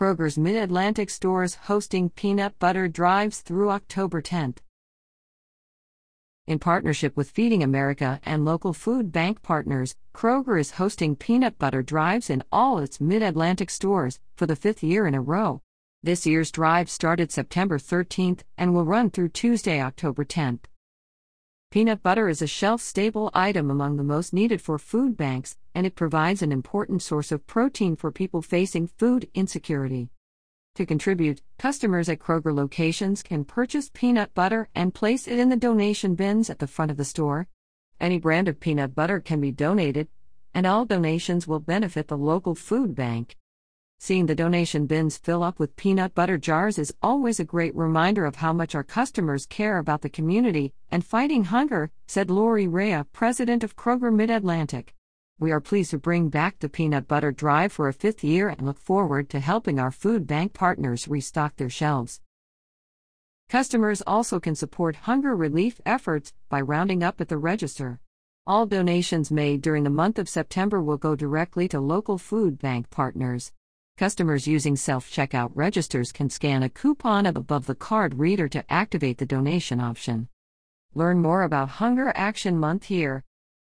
Kroger's Mid Atlantic stores hosting peanut butter drives through October 10th. In partnership with Feeding America and local food bank partners, Kroger is hosting peanut butter drives in all its Mid Atlantic stores for the fifth year in a row. This year's drive started September 13th and will run through Tuesday, October 10th. Peanut butter is a shelf stable item among the most needed for food banks, and it provides an important source of protein for people facing food insecurity. To contribute, customers at Kroger locations can purchase peanut butter and place it in the donation bins at the front of the store. Any brand of peanut butter can be donated, and all donations will benefit the local food bank. Seeing the donation bins fill up with peanut butter jars is always a great reminder of how much our customers care about the community and fighting hunger, said Lori Raya, president of Kroger Mid Atlantic. We are pleased to bring back the peanut butter drive for a fifth year and look forward to helping our food bank partners restock their shelves. Customers also can support hunger relief efforts by rounding up at the register. All donations made during the month of September will go directly to local food bank partners. Customers using self checkout registers can scan a coupon above the card reader to activate the donation option. Learn more about Hunger Action Month here